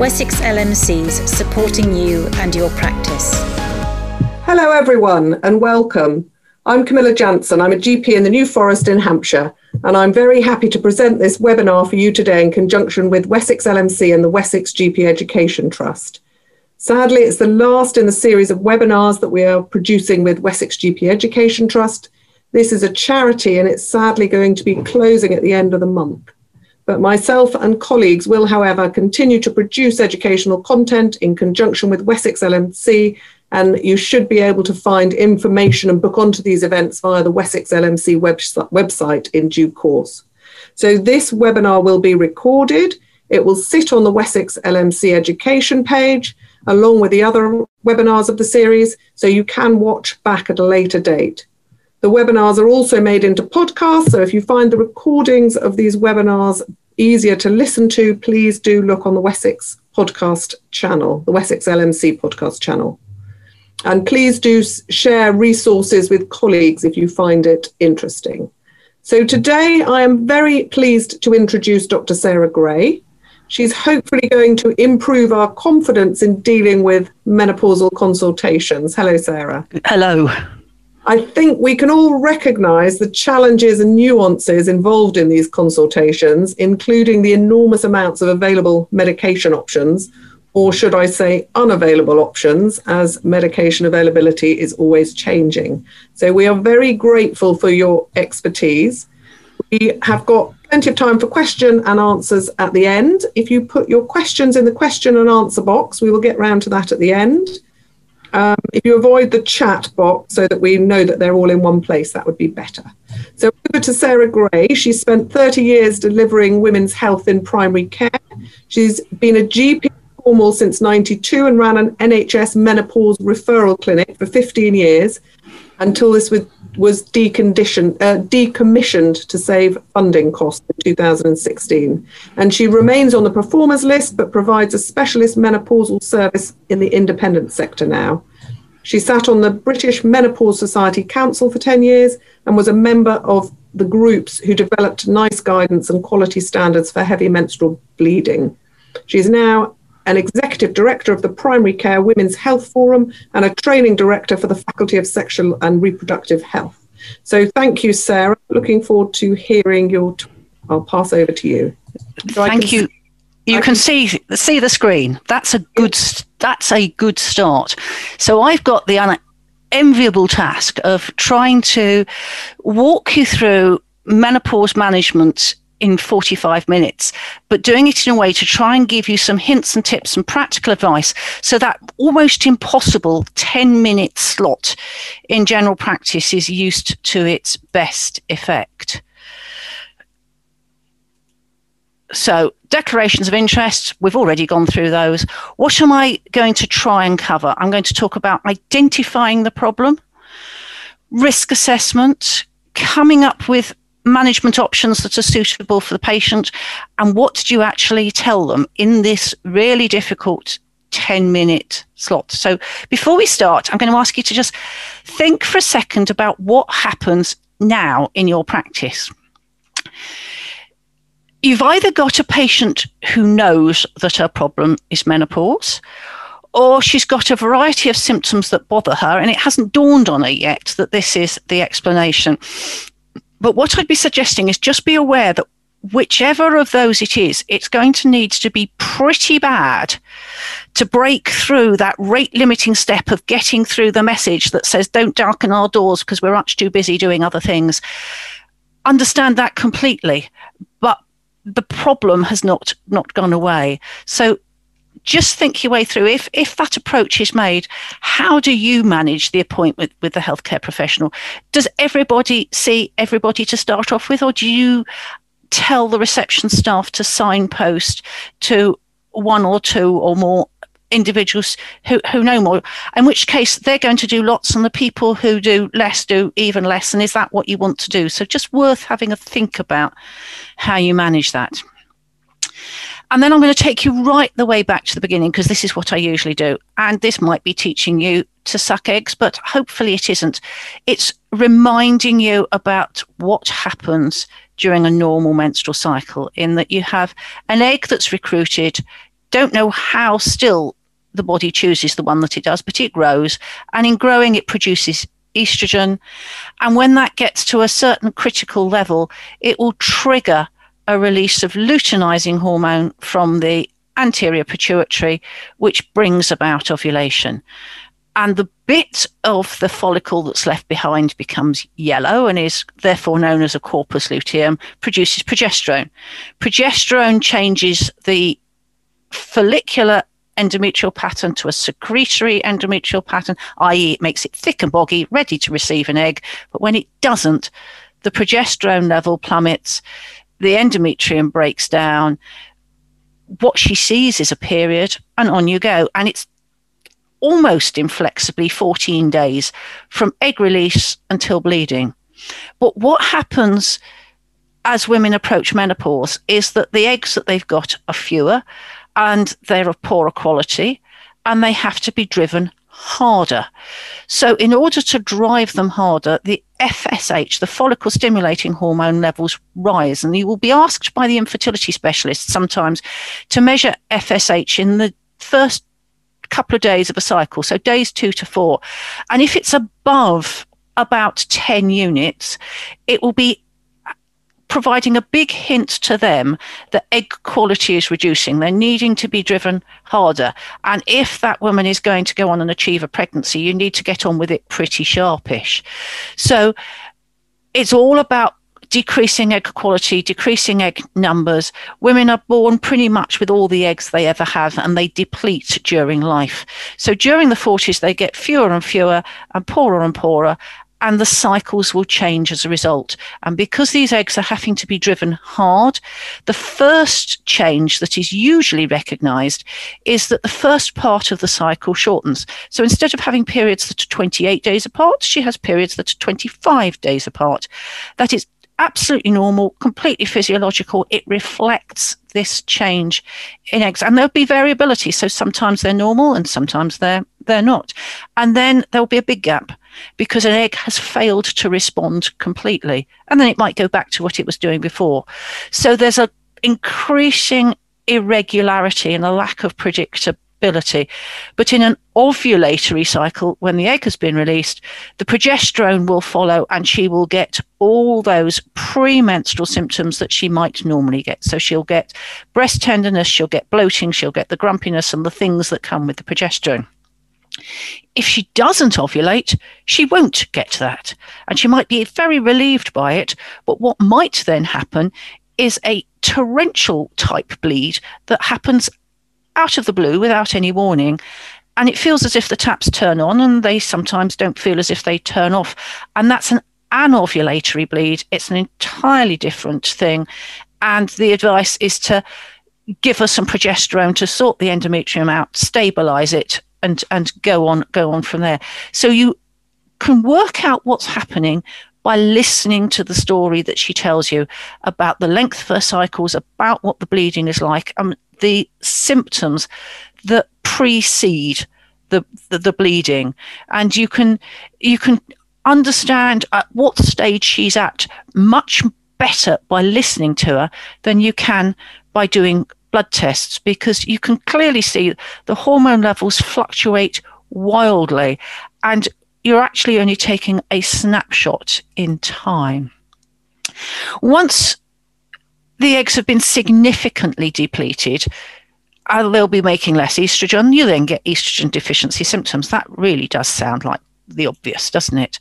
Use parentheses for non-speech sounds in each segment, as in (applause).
Wessex LMCs supporting you and your practice. Hello, everyone, and welcome. I'm Camilla Janssen. I'm a GP in the New Forest in Hampshire, and I'm very happy to present this webinar for you today in conjunction with Wessex LMC and the Wessex GP Education Trust. Sadly, it's the last in the series of webinars that we are producing with Wessex GP Education Trust. This is a charity and it's sadly going to be closing at the end of the month. But myself and colleagues will, however, continue to produce educational content in conjunction with Wessex LMC and you should be able to find information and book onto these events via the Wessex LMC website in due course. So this webinar will be recorded. It will sit on the Wessex LMC education page along with the other webinars of the series, so you can watch back at a later date. The webinars are also made into podcasts, so if you find the recordings of these webinars easier to listen to, please do look on the Wessex podcast channel, the Wessex LMC podcast channel. And please do share resources with colleagues if you find it interesting. So today I am very pleased to introduce Dr. Sarah Gray. She's hopefully going to improve our confidence in dealing with menopausal consultations. Hello, Sarah. Hello. I think we can all recognize the challenges and nuances involved in these consultations, including the enormous amounts of available medication options, or should I say, unavailable options, as medication availability is always changing. So we are very grateful for your expertise. We have got plenty of time for question and answers at the end. If you put your questions in the question and answer box, we will get round to that at the end. Um, if you avoid the chat box so that we know that they're all in one place, that would be better. So over to Sarah Gray. She spent 30 years delivering women's health in primary care. She's been a GP Cornwall since 92 and ran an NHS menopause referral clinic for 15 years until this was, was deconditioned, uh, decommissioned to save funding costs in 2016. And she remains on the performers list but provides a specialist menopausal service in the independent sector now. She sat on the British Menopause Society Council for 10 years and was a member of the groups who developed NICE guidance and quality standards for heavy menstrual bleeding. She's now an executive director of the Primary Care Women's Health Forum, and a training director for the Faculty of Sexual and Reproductive Health. So thank you, Sarah. Looking forward to hearing your. I'll pass over to you. So thank you. You can, can see see the screen. That's a good. That's a good start. So I've got the unenviable task of trying to walk you through menopause management in 45 minutes, but doing it in a way to try and give you some hints and tips and practical advice so that almost impossible 10 minute slot in general practice is used to its best effect. So, declarations of interest, we've already gone through those. What am I going to try and cover? I'm going to talk about identifying the problem, risk assessment, coming up with management options that are suitable for the patient and what do you actually tell them in this really difficult 10 minute slot. So before we start, I'm going to ask you to just think for a second about what happens now in your practice. You've either got a patient who knows that her problem is menopause, or she's got a variety of symptoms that bother her, and it hasn't dawned on her yet that this is the explanation. But what I'd be suggesting is just be aware that whichever of those it is, it's going to need to be pretty bad to break through that rate limiting step of getting through the message that says, don't darken our doors because we're much too busy doing other things. Understand that completely. The problem has not not gone away. So just think your way through if if that approach is made how do you manage the appointment with the healthcare professional does everybody see everybody to start off with or do you tell the reception staff to signpost to one or two or more individuals who, who know more, in which case they're going to do lots and the people who do less do even less. And is that what you want to do? So just worth having a think about how you manage that. And then I'm going to take you right the way back to the beginning because this is what I usually do. And this might be teaching you to suck eggs, but hopefully it isn't. It's reminding you about what happens during a normal menstrual cycle, in that you have an egg that's recruited, don't know how still the body chooses the one that it does, but it grows. And in growing, it produces estrogen. And when that gets to a certain critical level, it will trigger a release of luteinizing hormone from the anterior pituitary, which brings about ovulation. And the bit of the follicle that's left behind becomes yellow and is therefore known as a corpus luteum, produces progesterone. Progesterone changes the follicular endometrial pattern to a secretory endometrial pattern, i.e., it makes it thick and boggy, ready to receive an egg. But when it doesn't, the progesterone level plummets, the endometrium breaks down. What she sees is a period, and on you go. And it's almost inflexibly 14 days from egg release until bleeding. But what happens as women approach menopause is that the eggs that they've got are fewer and they're of poorer quality and they have to be driven harder. So, in order to drive them harder, the FSH, the follicle stimulating hormone levels rise. And you will be asked by the infertility specialist sometimes to measure FSH in the first couple of days of a cycle, so days two to four. And if it's above about 10 units, it will be providing a big hint to them that egg quality is reducing. They're needing to be driven harder. And if that woman is going to go on and achieve a pregnancy, you need to get on with it pretty sharpish. So it's all about decreasing egg quality, decreasing egg numbers. Women are born pretty much with all the eggs they ever have and they deplete during life. So during the 40s, they get fewer and fewer and poorer and poorer and the cycles will change as a result. And because these eggs are having to be driven hard, the first change that is usually recognized is that the first part of the cycle shortens. So instead of having periods that are 28 days apart, she has periods that are 25 days apart. That is absolutely normal, completely physiological. It reflects this change in eggs, and there'll be variability. So sometimes they're normal, and sometimes they're they're not. And then there'll be a big gap because an egg has failed to respond completely, and then it might go back to what it was doing before. So there's a increasing irregularity and a lack of predictability but in an ovulatory cycle, when the egg has been released, the progesterone will follow and she will get all those premenstrual symptoms that she might normally get. So she'll get breast tenderness, she'll get bloating, she'll get the grumpiness and the things that come with the progesterone. If she doesn't ovulate, she won't get that. And she might be very relieved by it. But what might then happen is a torrential type bleed that happens out of the blue without any warning. And it feels as if the taps turn on and they sometimes don't feel as if they turn off. And that's an anovulatory bleed. It's an entirely different thing. And the advice is to give her some progesterone to sort the endometrium out, stabilize it, and, and go on go on from there. So you can work out what's happening by listening to the story that she tells you about the length of her cycles, about what the bleeding is like, and the symptoms that precede the, the, the bleeding, and you can you can understand at what stage she's at much better by listening to her than you can by doing blood tests because you can clearly see the hormone levels fluctuate wildly and you're actually only taking a snapshot in time. Once the eggs have been significantly depleted, uh, they'll be making less estrogen. You then get estrogen deficiency symptoms. That really does sound like the obvious, doesn't it?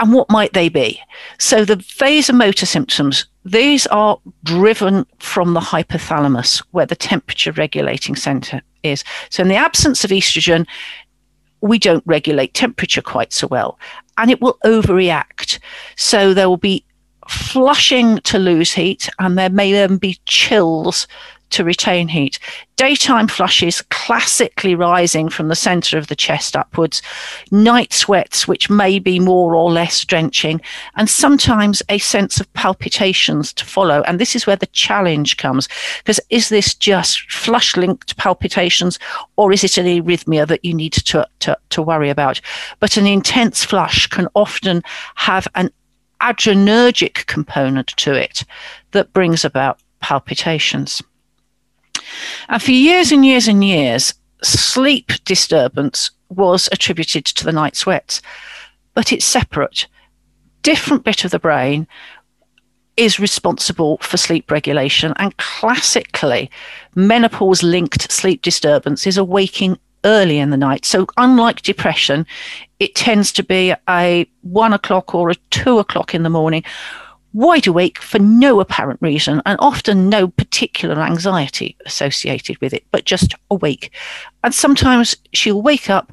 And what might they be? So the vasomotor symptoms, these are driven from the hypothalamus, where the temperature regulating center is. So in the absence of estrogen, we don't regulate temperature quite so well, and it will overreact. So there will be flushing to lose heat, and there may then be chills to retain heat. Daytime flushes classically rising from the center of the chest upwards, night sweats, which may be more or less drenching, and sometimes a sense of palpitations to follow. And this is where the challenge comes because is this just flush linked palpitations or is it an arrhythmia that you need to, to, to worry about? But an intense flush can often have an adrenergic component to it that brings about palpitations. And for years and years and years, sleep disturbance was attributed to the night sweats, but it's separate. Different bit of the brain is responsible for sleep regulation, and classically, menopause linked sleep disturbance is awaking early in the night. So, unlike depression, it tends to be a one o'clock or a two o'clock in the morning, wide awake for no apparent reason, and often no particular anxiety associated with it, but just awake. And sometimes she'll wake up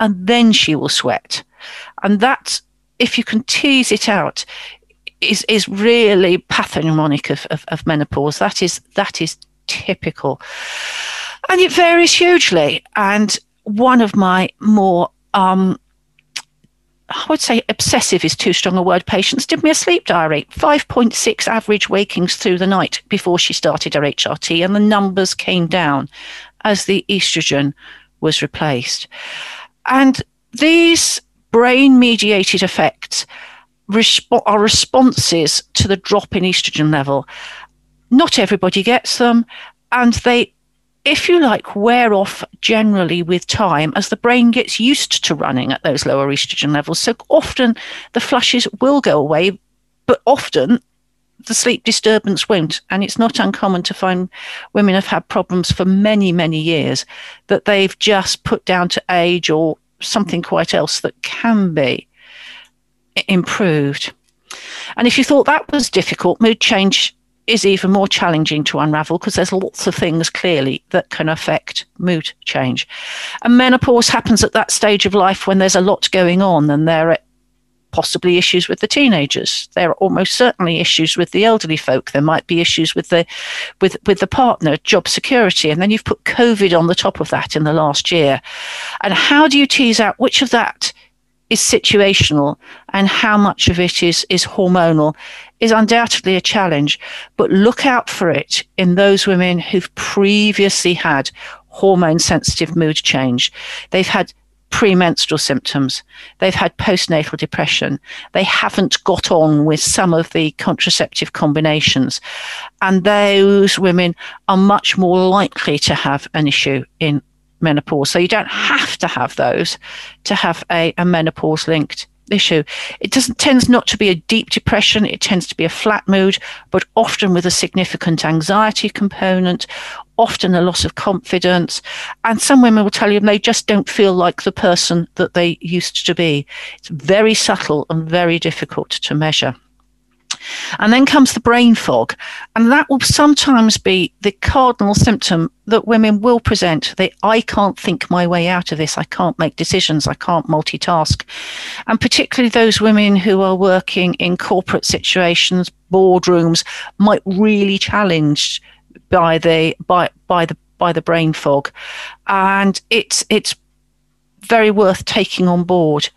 and then she will sweat. And that, if you can tease it out, is is really pathognomonic of, of, of menopause. That is that is typical. And it varies hugely. And one of my more um, I would say obsessive is too strong a word. Patients did me a sleep diary, 5.6 average wakings through the night before she started her HRT, and the numbers came down as the estrogen was replaced. And these brain mediated effects are responses to the drop in estrogen level. Not everybody gets them, and they if you like, wear off generally with time as the brain gets used to running at those lower estrogen levels. So often the flushes will go away, but often the sleep disturbance won't. And it's not uncommon to find women have had problems for many, many years that they've just put down to age or something quite else that can be improved. And if you thought that was difficult, mood change is even more challenging to unravel because there's lots of things clearly that can affect mood change. And menopause happens at that stage of life when there's a lot going on and there are possibly issues with the teenagers. There are almost certainly issues with the elderly folk. There might be issues with the with with the partner, job security, and then you've put COVID on the top of that in the last year. And how do you tease out which of that is situational and how much of it is, is hormonal is undoubtedly a challenge. But look out for it in those women who've previously had hormone sensitive mood change. They've had premenstrual symptoms. They've had postnatal depression. They haven't got on with some of the contraceptive combinations. And those women are much more likely to have an issue in menopause. So you don't have to have those to have a, a menopause linked issue. It doesn't tends not to be a deep depression. It tends to be a flat mood, but often with a significant anxiety component, often a loss of confidence. And some women will tell you they just don't feel like the person that they used to be. It's very subtle and very difficult to measure. And then comes the brain fog. And that will sometimes be the cardinal symptom that women will present. They, I can't think my way out of this. I can't make decisions. I can't multitask. And particularly those women who are working in corporate situations, boardrooms, might really challenged by the by by the by the brain fog. And it's it's very worth taking on board.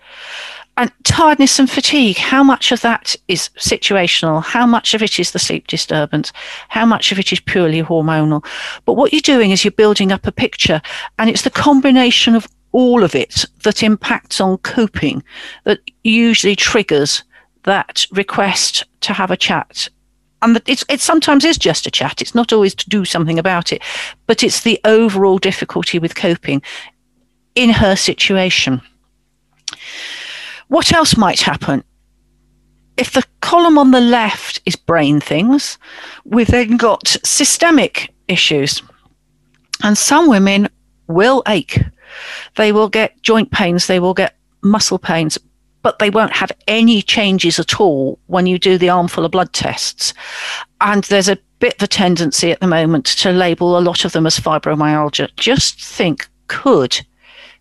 And tiredness and fatigue, how much of that is situational? How much of it is the sleep disturbance? How much of it is purely hormonal? But what you're doing is you're building up a picture, and it's the combination of all of it that impacts on coping that usually triggers that request to have a chat and it's, it sometimes is just a chat. It's not always to do something about it, but it's the overall difficulty with coping in her situation. What else might happen? If the column on the left is brain things, we've then got systemic issues. And some women will ache. They will get joint pains, they will get muscle pains, but they won't have any changes at all when you do the armful of blood tests. And there's a bit of a tendency at the moment to label a lot of them as fibromyalgia. Just think, could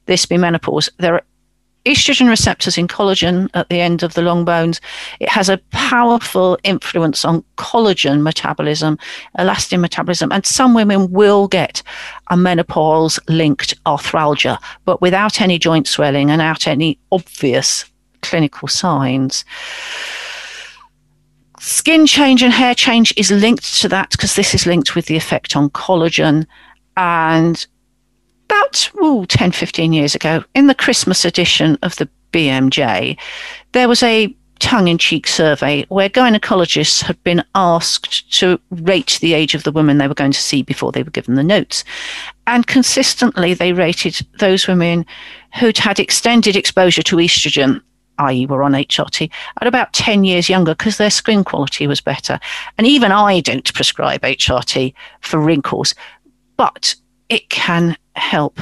this be menopause? There are estrogen receptors in collagen at the end of the long bones. It has a powerful influence on collagen metabolism, elastin metabolism, and some women will get a menopause linked arthralgia, but without any joint swelling and out any obvious clinical signs. Skin change and hair change is linked to that because this is linked with the effect on collagen. And about ooh, 10, 15 years ago, in the Christmas edition of the BMJ, there was a tongue in cheek survey where gynecologists had been asked to rate the age of the women they were going to see before they were given the notes. And consistently, they rated those women who'd had extended exposure to estrogen i.e., were on HRT, at about 10 years younger because their skin quality was better. And even I don't prescribe HRT for wrinkles, but it can help.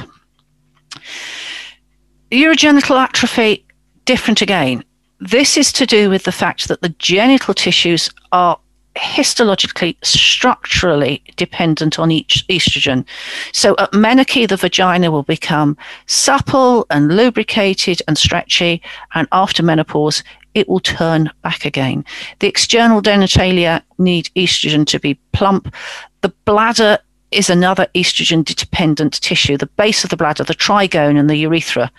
Urogenital atrophy, different again. This is to do with the fact that the genital tissues are histologically, structurally dependent on each estrogen. So at menarche, the vagina will become supple and lubricated and stretchy, and after menopause, it will turn back again. The external genitalia need estrogen to be plump. The bladder is another estrogen dependent tissue. The base of the bladder, the trigone, and the urethra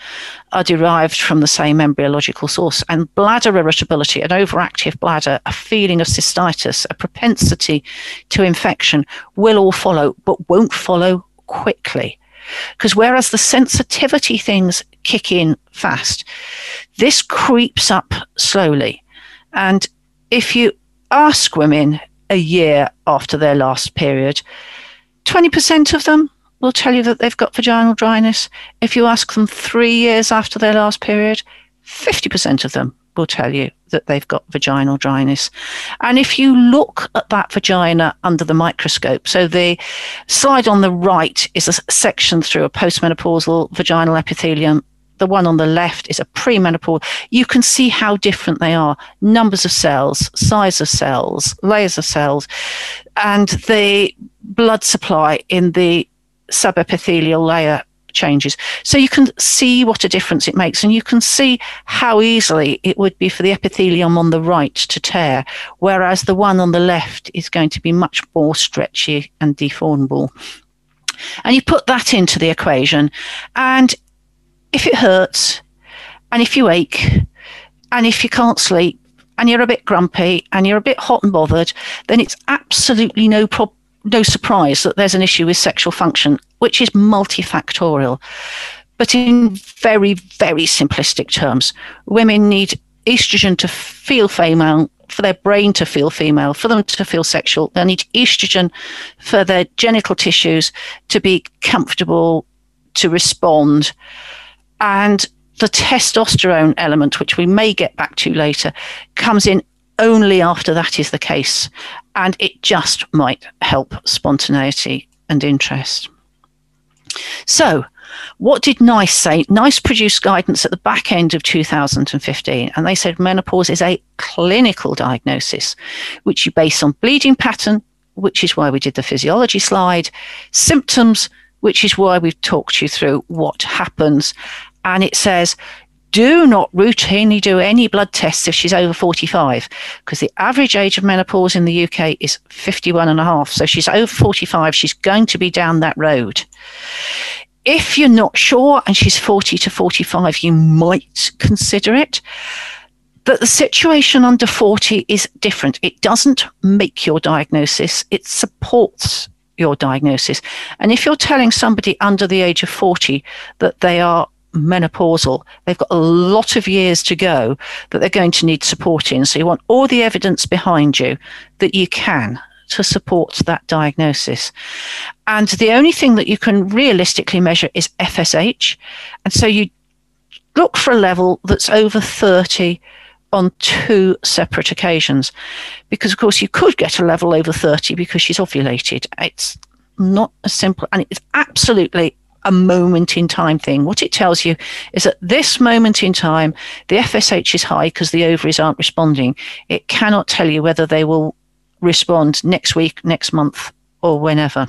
are derived from the same embryological source. And bladder irritability, an overactive bladder, a feeling of cystitis, a propensity to infection will all follow, but won't follow quickly. Because whereas the sensitivity things kick in fast, this creeps up slowly. And if you ask women a year after their last period, 20% of them will tell you that they've got vaginal dryness. If you ask them three years after their last period, 50% of them will tell you that they've got vaginal dryness. And if you look at that vagina under the microscope, so the slide on the right is a section through a postmenopausal vaginal epithelium. The one on the left is a premenopausal. You can see how different they are numbers of cells, size of cells, layers of cells, and the blood supply in the subepithelial layer changes. So you can see what a difference it makes, and you can see how easily it would be for the epithelium on the right to tear, whereas the one on the left is going to be much more stretchy and deformable. And you put that into the equation, and if it hurts, and if you ache, and if you can't sleep, and you're a bit grumpy, and you're a bit hot and bothered, then it's absolutely no problem no surprise that there's an issue with sexual function, which is multifactorial. But in very, very simplistic terms, women need estrogen to feel female, for their brain to feel female, for them to feel sexual. They need estrogen for their genital tissues to be comfortable, to respond. And the testosterone element, which we may get back to later, comes in only after that is the case and it just might help spontaneity and interest. So, what did NICE say? NICE produced guidance at the back end of 2015, and they said menopause is a clinical diagnosis, which you base on bleeding pattern, which is why we did the physiology slide, symptoms, which is why we've talked you through what happens. And it says do not routinely do any blood tests if she's over 45 because the average age of menopause in the UK is 51 and a half. So she's over 45, she's going to be down that road. If you're not sure and she's 40 to 45, you might consider it. But the situation under 40 is different. It doesn't make your diagnosis, it supports your diagnosis. And if you're telling somebody under the age of 40 that they are menopausal. They've got a lot of years to go that they're going to need support in. So you want all the evidence behind you that you can to support that diagnosis. And the only thing that you can realistically measure is FSH. And so you look for a level that's over 30 on two separate occasions. Because, of course, you could get a level over 30 because she's ovulated. It's not as simple, and it's absolutely a moment in time thing. What it tells you is at this moment in time, the FSH is high because the ovaries aren't responding. It cannot tell you whether they will respond next week, next month, or whenever.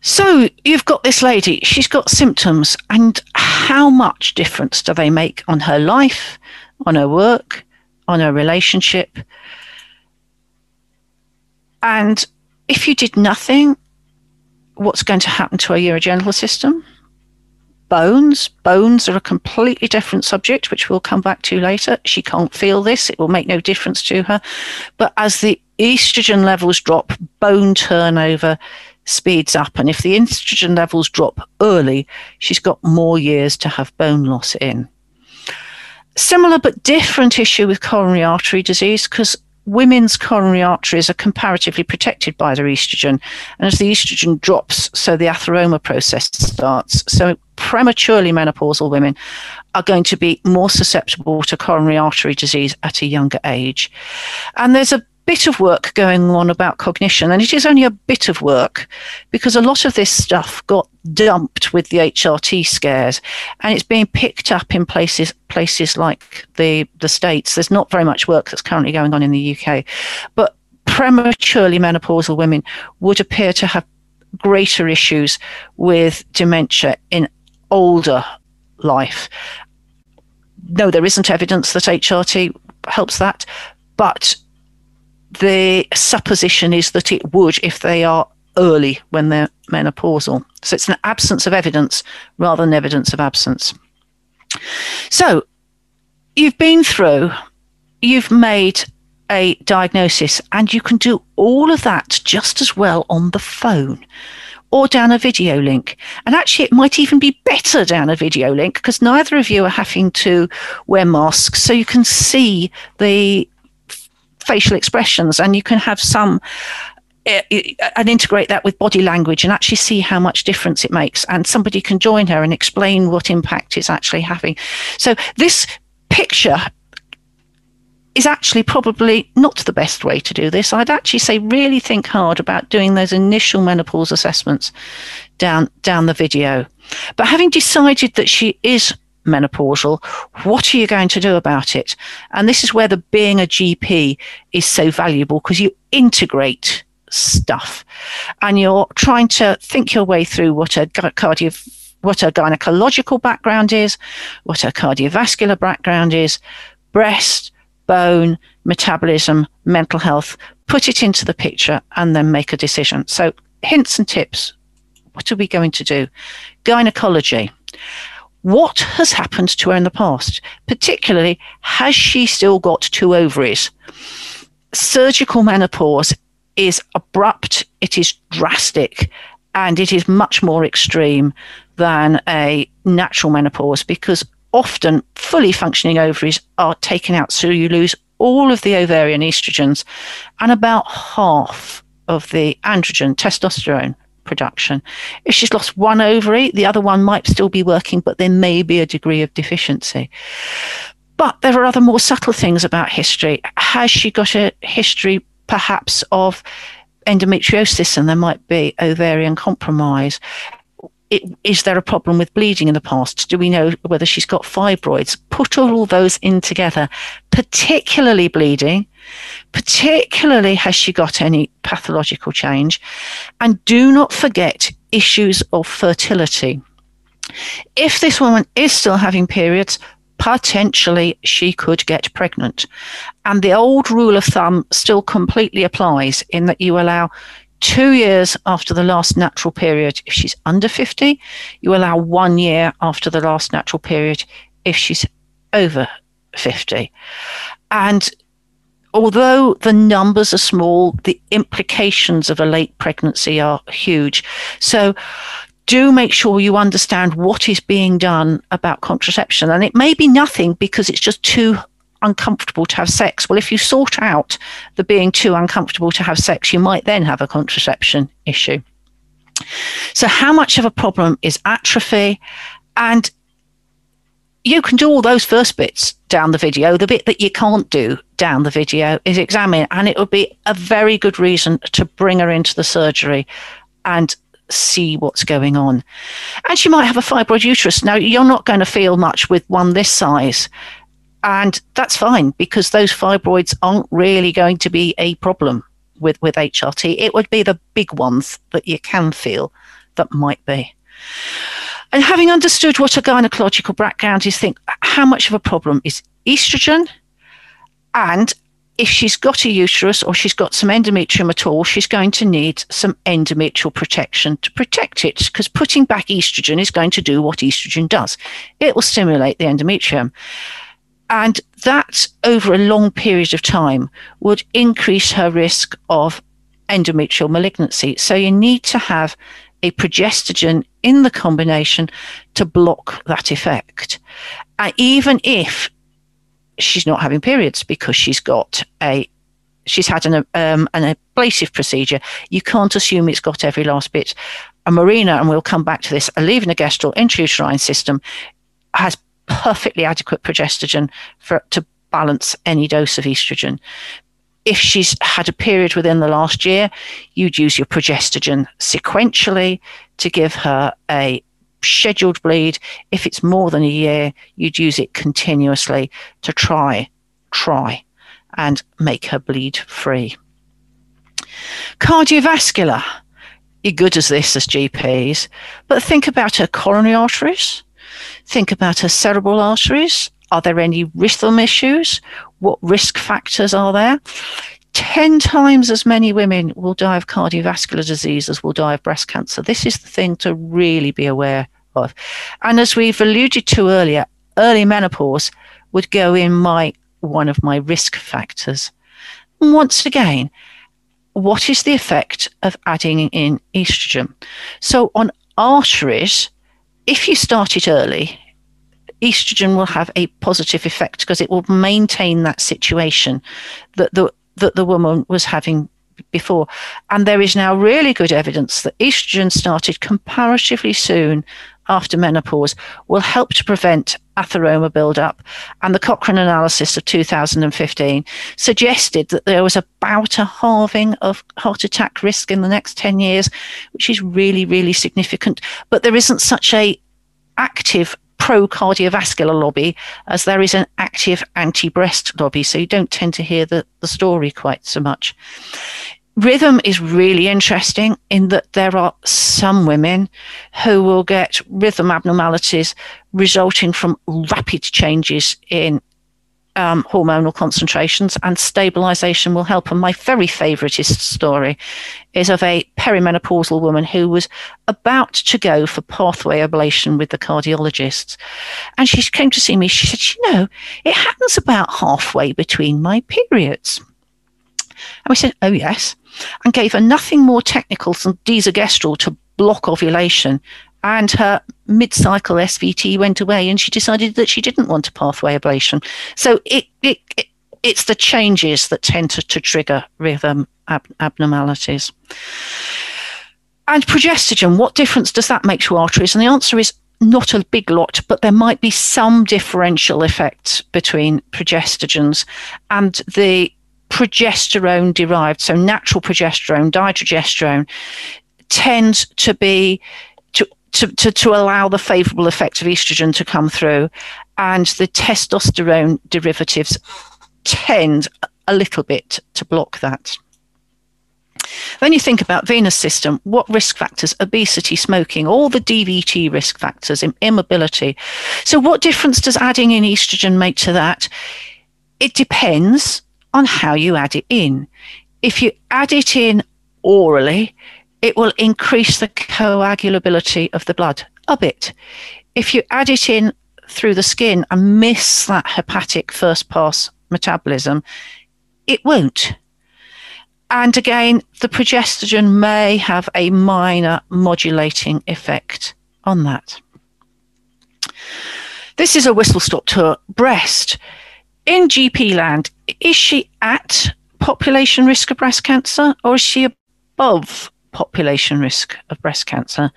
So you've got this lady, she's got symptoms, and how much difference do they make on her life, on her work, on her relationship? And if you did nothing, what's going to happen to our urogenital system. Bones. Bones are a completely different subject, which we'll come back to later. She can't feel this. It will make no difference to her. But as the estrogen levels drop, bone turnover speeds up. And if the estrogen levels drop early, she's got more years to have bone loss in. Similar but different issue with coronary artery disease because women's coronary arteries are comparatively protected by their estrogen. And as the estrogen drops, so the atheroma process starts. So prematurely menopausal women are going to be more susceptible to coronary artery disease at a younger age. And there's a bit of work going on about cognition, and it is only a bit of work because a lot of this stuff got dumped with the HRT scares, and it's being picked up in places places like the the states. There's not very much work that's currently going on in the UK, but prematurely menopausal women would appear to have greater issues with dementia in older life. No, there isn't evidence that HRT helps that, but the supposition is that it would if they are early when they're menopausal. So it's an absence of evidence rather than evidence of absence. So you've been through, you've made a diagnosis, and you can do all of that just as well on the phone or down a video link. And actually, it might even be better down a video link because neither of you are having to wear masks. So you can see the facial expressions and you can have some uh, and integrate that with body language and actually see how much difference it makes. And somebody can join her and explain what impact it's actually having. So, this picture is actually probably not the best way to do this. I'd actually say really think hard about doing those initial menopause assessments down down the video. But having decided that she is menopausal, what are you going to do about it? And this is where the being a GP is so valuable because you integrate stuff and you're trying to think your way through what a cardio what a gynecological background is, what a cardiovascular background is, breast, bone, metabolism, mental health, put it into the picture and then make a decision. So, hints and tips. What are we going to do? Gynecology. What has happened to her in the past? Particularly, has she still got two ovaries? Surgical menopause is abrupt, it is drastic, and it is much more extreme than a natural menopause because often fully functioning ovaries are taken out. So you lose all of the ovarian estrogens and about half of the androgen, testosterone production. If she's lost one ovary, the other one might still be working, but there may be a degree of deficiency. But there are other more subtle things about history. Has she got a history perhaps of endometriosis and there might be ovarian compromise? it, is there a problem with bleeding in the past? Do we know whether she's got fibroids? Put all those in together, particularly bleeding, particularly has she got any pathological change? And do not forget issues of fertility. If this woman is still having periods, potentially she could get pregnant. And the old rule of thumb still completely applies in that you allow two years after the last natural period if she's under 50. You allow one year after the last natural period if she's over 50. And although the numbers are small, the implications of a late pregnancy are huge. So do make sure you understand what is being done about contraception. And it may be nothing because it's just too uncomfortable to have sex. Well, if you sort out the being too uncomfortable to have sex, you might then have a contraception issue. So, how much of a problem is atrophy? And you can do all those first bits down the video. The bit that you can't do down the video is examine, and it would be a very good reason to bring her into the surgery and see what's going on. And she might have a fibroid uterus. Now, you're not going to feel much with one this size. And that's fine because those fibroids aren't really going to be a problem with, with HRT. It would be the big ones that you can feel that might be. And having understood what a gynecological background is, think how much of a problem is estrogen? And if she's got a uterus or she's got some endometrium at all, she's going to need some endometrial protection to protect it because putting back estrogen is going to do what estrogen does. It will stimulate the endometrium. And that over a long period of time would increase her risk of endometrial malignancy. So you need to have a progestogen in the combination to block that effect. Uh, even if she's not having periods because she's got a she's had an um, an ablative procedure. You can't assume it's got every last bit. A Mirena, and we'll come back to this, a levonorgestrel intrauterine system has perfectly adequate progestogen for to balance any dose of estrogen. If she's had a period within the last year, you'd use your progestogen sequentially to give her a scheduled bleed. If it's more than a year, you'd use it continuously to try, try and make her bleed free. Cardiovascular. You're good as this as GPs, but think about her coronary arteries. Think about her cerebral arteries. Are there any rhythm issues? What risk factors are there? 10 times as many women will die of cardiovascular disease as will die of breast cancer. This is the thing to really be aware of. And as we've alluded to earlier, early menopause would go in my one of my risk factors. Once again, what is the effect of adding in estrogen? So on arteries, if you start it early, estrogen will have a positive effect because it will maintain that situation that the that the woman was having before. And there is now really good evidence that estrogen started comparatively soon after menopause will help to prevent atheroma buildup. And the Cochrane analysis of 2015 suggested that there was about a halving of heart attack risk in the next 10 years, which is really, really significant. But there isn't such a active pro cardiovascular lobby as there is an active anti breast lobby. So you don't tend to hear the, the story quite so much. Rhythm is really interesting in that there are some women who will get rhythm abnormalities resulting from rapid changes in um, hormonal concentrations, and stabilization will help. And my very favouriteest story is of a perimenopausal woman who was about to go for pathway ablation with the cardiologists. And she came to see me. She said, You know, it happens about halfway between my periods. And we said, Oh, yes. And gave her nothing more technical than desogestrel to block ovulation and her mid-cycle SVT went away, and she decided that she didn't want a pathway ablation. So it, it, it it's the changes that tend to, to trigger rhythm ab- abnormalities. And progestogen, what difference does that make to arteries? And the answer is not a big lot, but there might be some differential effect between progestogens and the progesterone derived, so natural progesterone, dydrogesterone, tends to be to, to, to allow the favorable effect of estrogen to come through. And the testosterone derivatives tend a little bit to block that. Then you think about venous system, what risk factors? Obesity, smoking, all the DVT risk factors, immobility. So, what difference does adding in estrogen make to that? It depends on how you add it in. If you add it in orally, it will increase the coagulability of the blood a bit. If you add it in through the skin and miss that hepatic first pass metabolism, it won't. And again, the progestogen may have a minor modulating effect on that. This is a whistle stop tour. Breast. In GP land, is she at population risk of breast cancer or is she above population risk of breast cancer.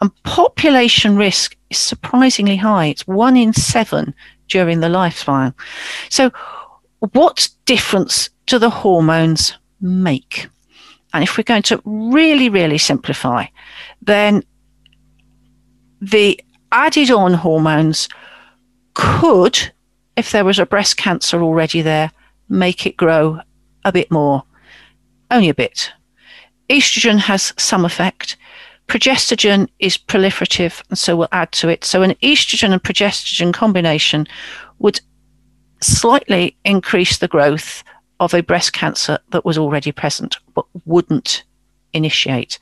And population risk is surprisingly high. It's one in seven during the lifespan. So, what difference do the hormones make? And if we're going to really, really simplify, then the added on hormones could, if there was a breast cancer already there, make it grow a bit more, only a bit, estrogen has some effect. Progestogen is proliferative, and so we'll add to it. So, an estrogen and progestogen combination would slightly increase the growth of a breast cancer that was already present, but wouldn't initiate.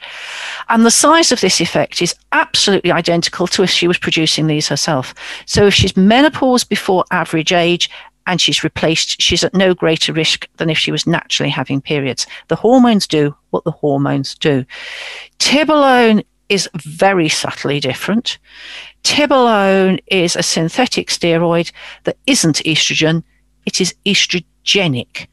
And the size of this effect is absolutely identical to if she was producing these herself. So, if she's menopause before average age and she's replaced, she's at no greater risk than if she was naturally having periods. The hormones do what the hormones do. Tibolone is very subtly different. Tibolone is a synthetic steroid that isn't estrogen, it is estrogenic.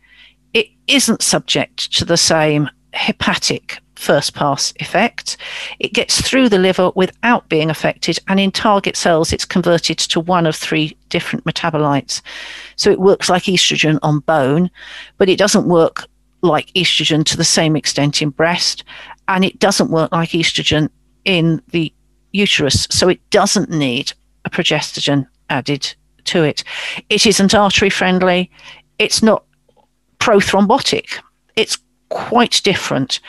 It isn't subject to the same hepatic first pass effect. It gets through the liver without being affected, and in target cells, it's converted to one of three different metabolites. So it works like estrogen on bone, but it doesn't work like estrogen to the same extent in breast, and it doesn't work like estrogen in the uterus. So it doesn't need a progestogen added to it. It isn't artery friendly. It's not prothrombotic. It's quite different.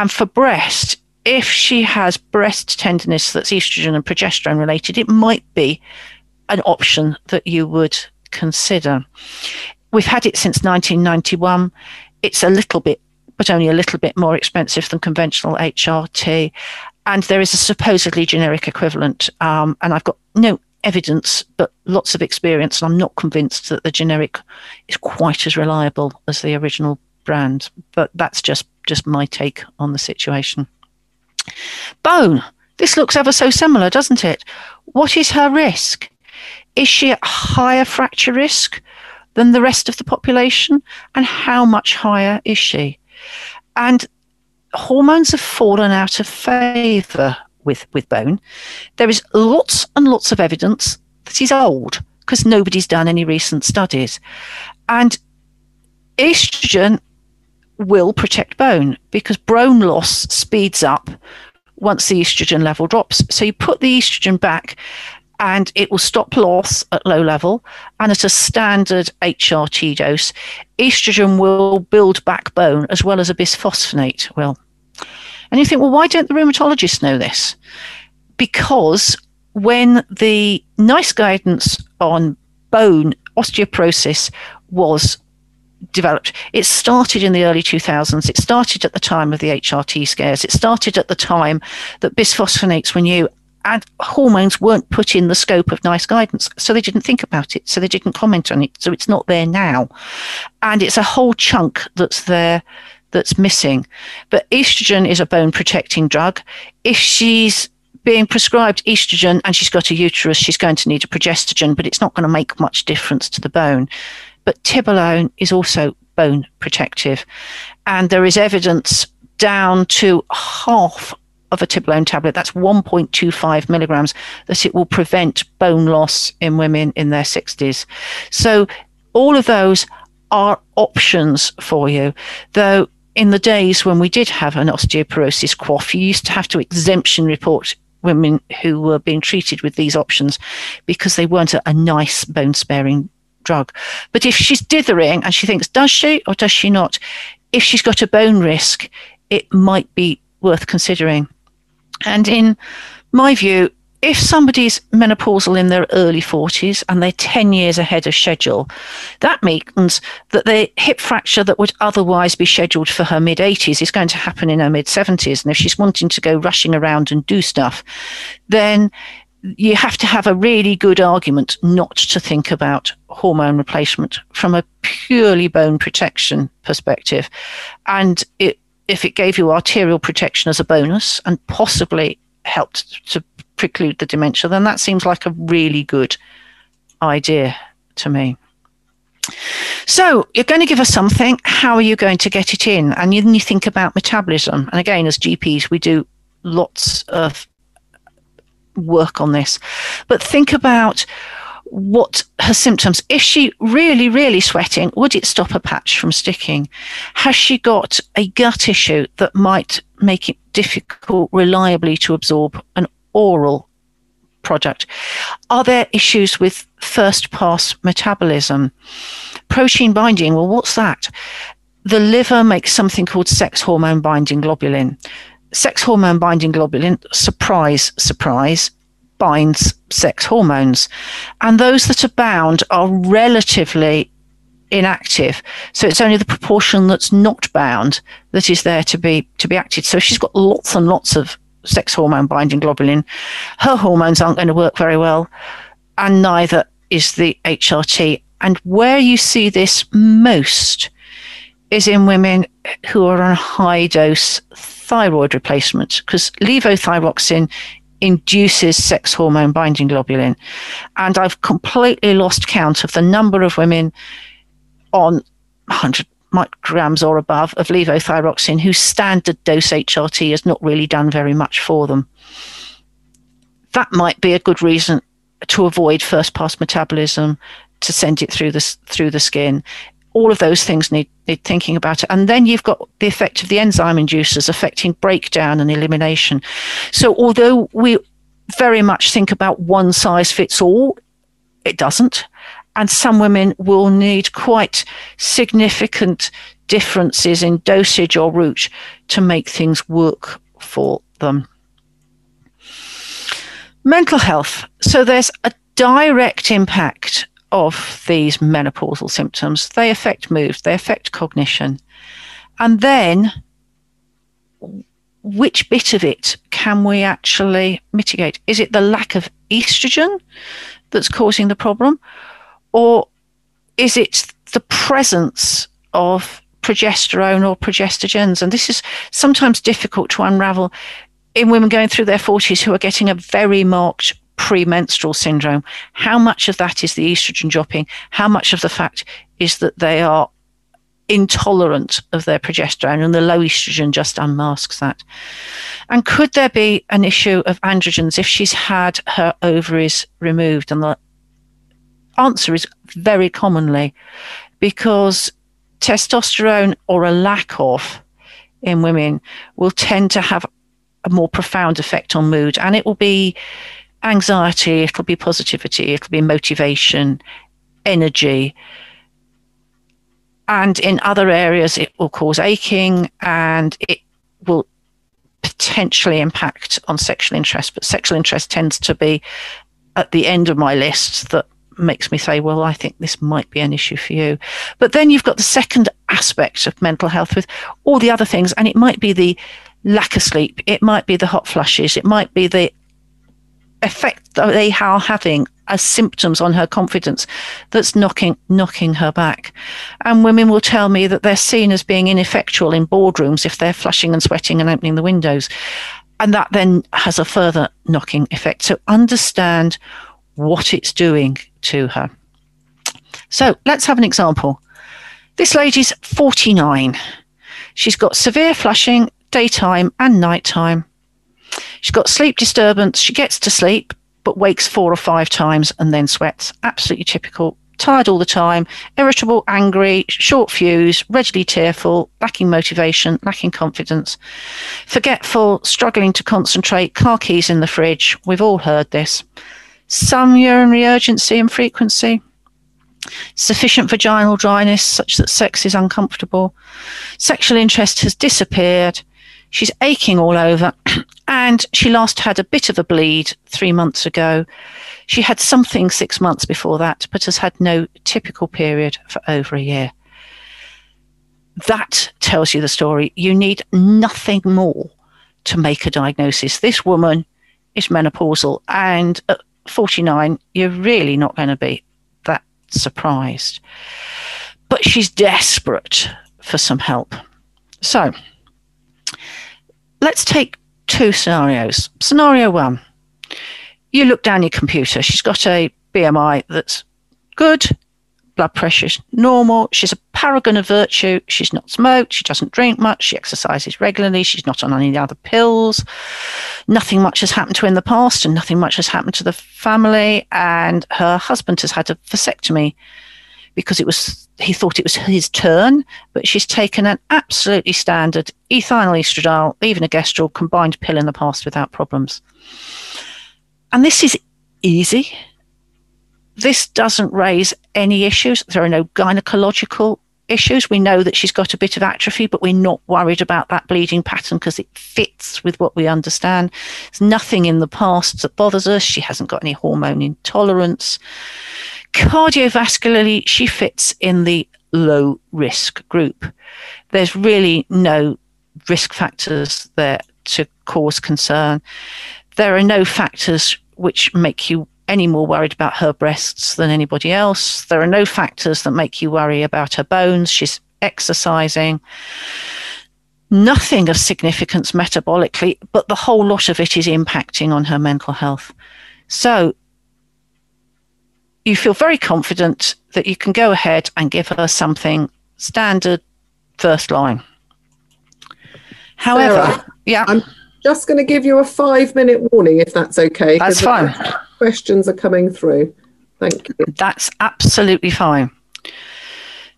And for breast, if she has breast tenderness that's estrogen and progesterone related, it might be an option that you would consider. We've had it since 1991. It's a little bit, but only a little bit more expensive than conventional HRT. And there is a supposedly generic equivalent. Um, and I've got no evidence, but lots of experience. And I'm not convinced that the generic is quite as reliable as the original brand. But that's just, just my take on the situation. Bone. This looks ever so similar, doesn't it? What is her risk? Is she at higher fracture risk than the rest of the population? And how much higher is she? And hormones have fallen out of favour with, with bone. There is lots and lots of evidence that he's old because nobody's done any recent studies. And estrogen will protect bone because bone loss speeds up once the estrogen level drops. So you put the estrogen back and it will stop loss at low level. And at a standard HRT dose, estrogen will build back bone as well as a bisphosphonate will. And you think, well, why don't the rheumatologists know this? Because when the NICE guidance on bone osteoporosis was developed. It started in the early 2000s. It started at the time of the HRT scares. It started at the time that bisphosphonates were new and hormones weren't put in the scope of NICE guidance. So they didn't think about it. So they didn't comment on it. So it's not there now. And it's a whole chunk that's there that's missing. But estrogen is a bone protecting drug. If she's being prescribed estrogen and she's got a uterus, she's going to need a progestogen, but it's not going to make much difference to the bone. But tibolone is also bone protective. And there is evidence down to half of a tibolone tablet, that's 1.25 milligrams, that it will prevent bone loss in women in their 60s. So all of those are options for you, though in the days when we did have an osteoporosis QOF, you used to have to exemption report women who were being treated with these options because they weren't a, a nice bone sparing drug. But if she's dithering and she thinks, does she or does she not? If she's got a bone risk, it might be worth considering. And in my view, if somebody's menopausal in their early 40s and they're 10 years ahead of schedule, that means that the hip fracture that would otherwise be scheduled for her mid 80s is going to happen in her mid 70s. And if she's wanting to go rushing around and do stuff, then you have to have a really good argument not to think about hormone replacement from a purely bone protection perspective. And it, if it gave you arterial protection as a bonus and possibly helped to preclude the dementia, then that seems like a really good idea to me. So you're going to give us something. How are you going to get it in? And then you think about metabolism. And again, as GPs, we do lots of work on this. But think about what her symptoms. Is she really, really sweating? Would it stop a patch from sticking? Has she got a gut issue that might make it difficult reliably to absorb an oral product? Are there issues with first pass metabolism? Protein binding, well, what's that? The liver makes something called sex hormone binding globulin. Sex hormone binding globulin, surprise, surprise, binds sex hormones. And those that are bound are relatively inactive. So it's only the proportion that's not bound that is there to be to be active. So she's got lots and lots of sex hormone binding globulin. Her hormones aren't going to work very well, and neither is the HRT. And where you see this most is in women who are on high dose thyroid replacement because levothyroxine induces sex hormone binding globulin. And I've completely lost count of the number of women on 100 micrograms or above of levothyroxine whose standard dose HRT has not really done very much for them. That might be a good reason to avoid first pass metabolism, to send it through the, through the skin. All of those things need, need thinking about. And then you've got the effect of the enzyme inducers affecting breakdown and elimination. So, although we very much think about one size fits all, it doesn't. And some women will need quite significant differences in dosage or route to make things work for them. Mental health. So there's a direct impact of these menopausal symptoms. They affect mood, they affect cognition. And then which bit of it can we actually mitigate? Is it the lack of estrogen that's causing the problem? Or is it the presence of progesterone or progestogens? And this is sometimes difficult to unravel in women going through their 40s who are getting a very marked premenstrual syndrome. How much of that is the estrogen dropping? How much of the fact is that they are intolerant of their progesterone and the low estrogen just unmasks that. And could there be an issue of androgens if she's had her ovaries removed? And the answer is very commonly because testosterone or a lack of in women will tend to have a more profound effect on mood and it will be anxiety it'll be positivity it'll be motivation energy and in other areas it will cause aching and it will potentially impact on sexual interest but sexual interest tends to be at the end of my list that makes me say, well, I think this might be an issue for you. But then you've got the second aspect of mental health with all the other things, and it might be the lack of sleep, it might be the hot flushes, it might be the effect that they are having as symptoms on her confidence that's knocking knocking her back. And women will tell me that they're seen as being ineffectual in boardrooms if they're flushing and sweating and opening the windows. And that then has a further knocking effect. So understand what it's doing to her. So let's have an example. This lady's 49. She's got severe flushing daytime and nighttime. She's got sleep disturbance. She gets to sleep, but wakes four or five times and then sweats. Absolutely typical. Tired all the time, irritable, angry, short fuse, readily tearful, lacking motivation, lacking confidence, forgetful, struggling to concentrate, car keys in the fridge. We've all heard this some urinary urgency and frequency, sufficient vaginal dryness such that sex is uncomfortable, sexual interest has disappeared, she's aching all over, (clears throat) and she last had a bit of a bleed three months ago. She had something six months before that, but has had no typical period for over a year. That tells you the story. You need nothing more to make a diagnosis. This woman is menopausal, and at 49, you're really not going to be that surprised. But she's desperate for some help. So let's take two scenarios. Scenario one you look down your computer, she's got a BMI that's good, blood pressure's normal. She's a paragon of virtue. She's not smoked. She doesn't drink much. She exercises regularly. She's not on any other pills. Nothing much has happened to her in the past, and nothing much has happened to the family. And her husband has had a vasectomy because it was he thought it was his turn, but she's taken an absolutely standard ethinyl estradiol, levonorgestrel combined pill in the past without problems. And this is easy this doesn't raise any issues. There are no gynecological issues. We know that she's got a bit of atrophy, but we're not worried about that bleeding pattern because it fits with what we understand. There's nothing in the past that bothers us. She hasn't got any hormone intolerance. Cardiovascularly, she fits in the low risk group. There's really no risk factors there to cause concern. There are no factors which make you any more worried about her breasts than anybody else. There are no factors that make you worry about her bones. She's exercising. Nothing of significance metabolically, but the whole lot of it is impacting on her mental health. So you feel very confident that you can go ahead and give her something standard first line. However, Sarah, yeah, I'm just going to give you a five minute warning if that's okay. That's fine. Questions are coming through. Thank you. That's absolutely fine.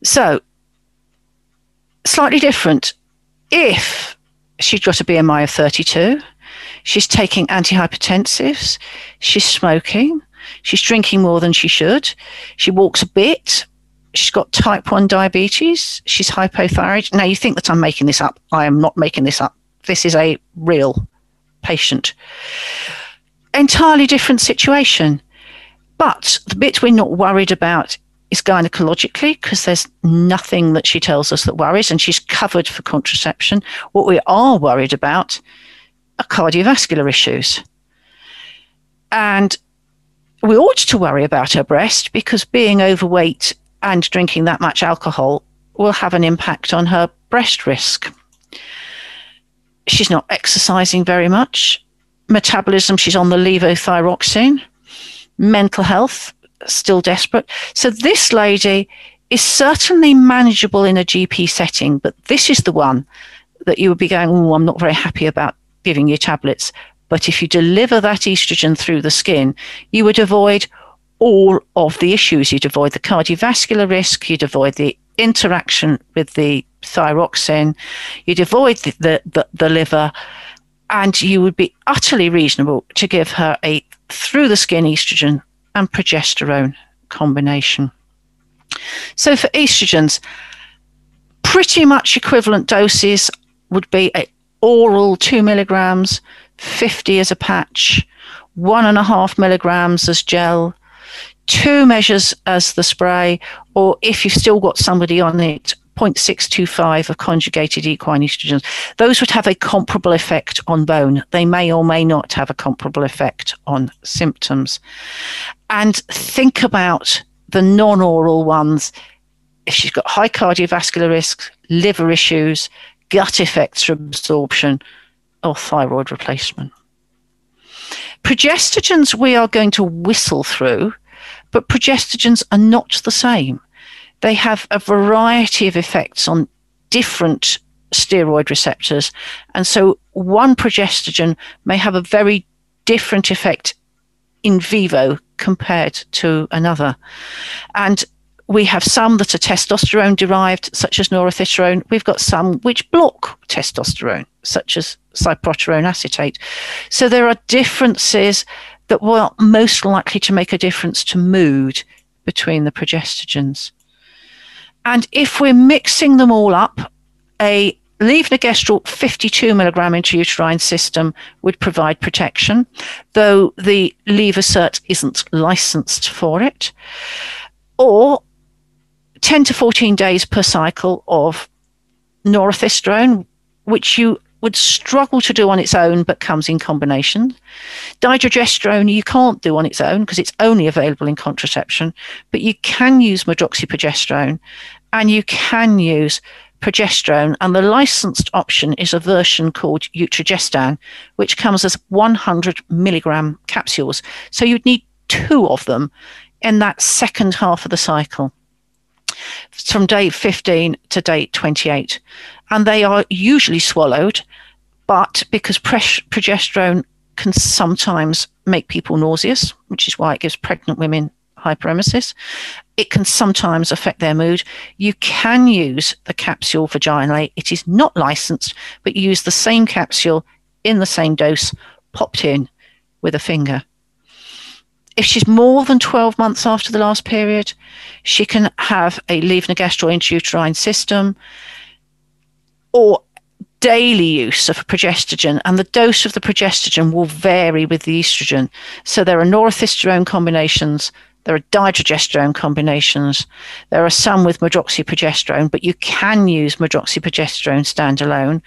So, slightly different. If she's got a BMI of 32, she's taking antihypertensives, she's smoking, she's drinking more than she should, she walks a bit, she's got type 1 diabetes, she's hypothyroid. Now, you think that I'm making this up. I am not making this up. This is a real patient. Entirely different situation. But the bit we're not worried about is gynecologically because there's nothing that she tells us that worries and she's covered for contraception. What we are worried about are cardiovascular issues. And we ought to worry about her breast because being overweight and drinking that much alcohol will have an impact on her breast risk. She's not exercising very much. Metabolism, she's on the levothyroxine mental health, still desperate. So this lady is certainly manageable in a GP setting, but this is the one that you would be going, oh, I'm not very happy about giving you tablets. But if you deliver that estrogen through the skin, you would avoid all of the issues. You'd avoid the cardiovascular risk, you'd avoid the interaction with the thyroxine, you'd avoid the, the, the, the liver, and you would be utterly reasonable to give her a through the skin estrogen and progesterone combination. So for estrogens, pretty much equivalent doses would be oral two milligrams, 50 as a patch, one and a half milligrams as gel, two measures as the spray, or if you've still got somebody on it, 0.625 of conjugated equine estrogens. Those would have a comparable effect on bone. They may or may not have a comparable effect on symptoms. And think about the non oral ones. If she's got high cardiovascular risks, liver issues, gut effects from absorption, or thyroid replacement. Progestogens we are going to whistle through, but progestogens are not the same they have a variety of effects on different steroid receptors. And so one progestogen may have a very different effect in vivo compared to another. And we have some that are testosterone derived, such as norethindrone. We've got some which block testosterone, such as cyproterone acetate. So there are differences that were most likely to make a difference to mood between the progestogens. And if we're mixing them all up, a levonorgestrel 52 milligram intrauterine system would provide protection, though the Levosert isn't licensed for it. Or 10 to 14 days per cycle of norethisterone, which you would struggle to do on its own, but comes in combination. Dydrogesterone you can't do on its own because it's only available in contraception, but you can use medroxyprogesterone and you can use progesterone. And the licensed option is a version called Utrogestan, which comes as 100 milligram capsules. So you'd need two of them in that second half of the cycle from day 15 to day 28. And they are usually swallowed, but because progesterone can sometimes make people nauseous, which is why it gives pregnant women hyperemesis, it can sometimes affect their mood. You can use the capsule vaginally. It is not licensed, but you use the same capsule in the same dose, popped in with a finger. If she's more than 12 months after the last period, she can have a levonorgestrel intrauterine system or daily use of a progestogen, and the dose of the progestogen will vary with the estrogen. So there are norethisterone combinations there are dydrogesterone combinations. There are some with medroxyprogesterone, but you can use medroxyprogesterone standalone,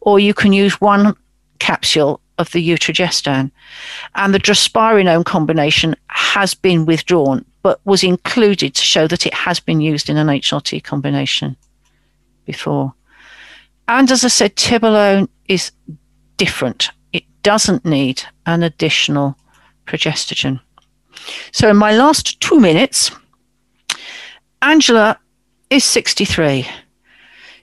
or you can use one capsule of the utrogestan. And the drospirenone combination has been withdrawn, but was included to show that it has been used in an HRT combination before. And as I said, tibolone is different. It doesn't need an additional progestogen. So, in my last two minutes, Angela is 63.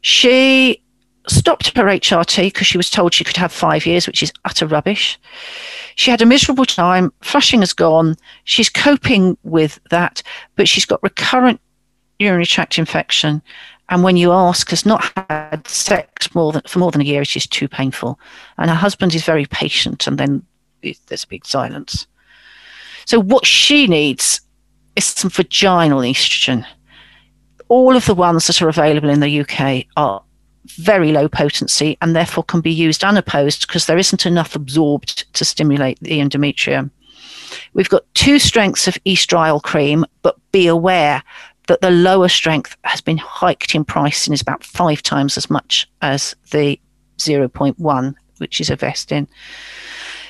She stopped her HRT because she was told she could have five years, which is utter rubbish. She had a miserable time. Flushing has gone. She's coping with that, but she's got recurrent urinary tract infection. And when you ask, has not had sex more than for more than a year, it is too painful. And her husband is very patient, and then there's a big silence. So what she needs is some vaginal estrogen. All of the ones that are available in the UK are very low potency and therefore can be used unopposed because there isn't enough absorbed to stimulate the endometrium. We've got two strengths of estriol cream, but be aware that the lower strength has been hiked in price and is about five times as much as the 0.1, which is Ovestin.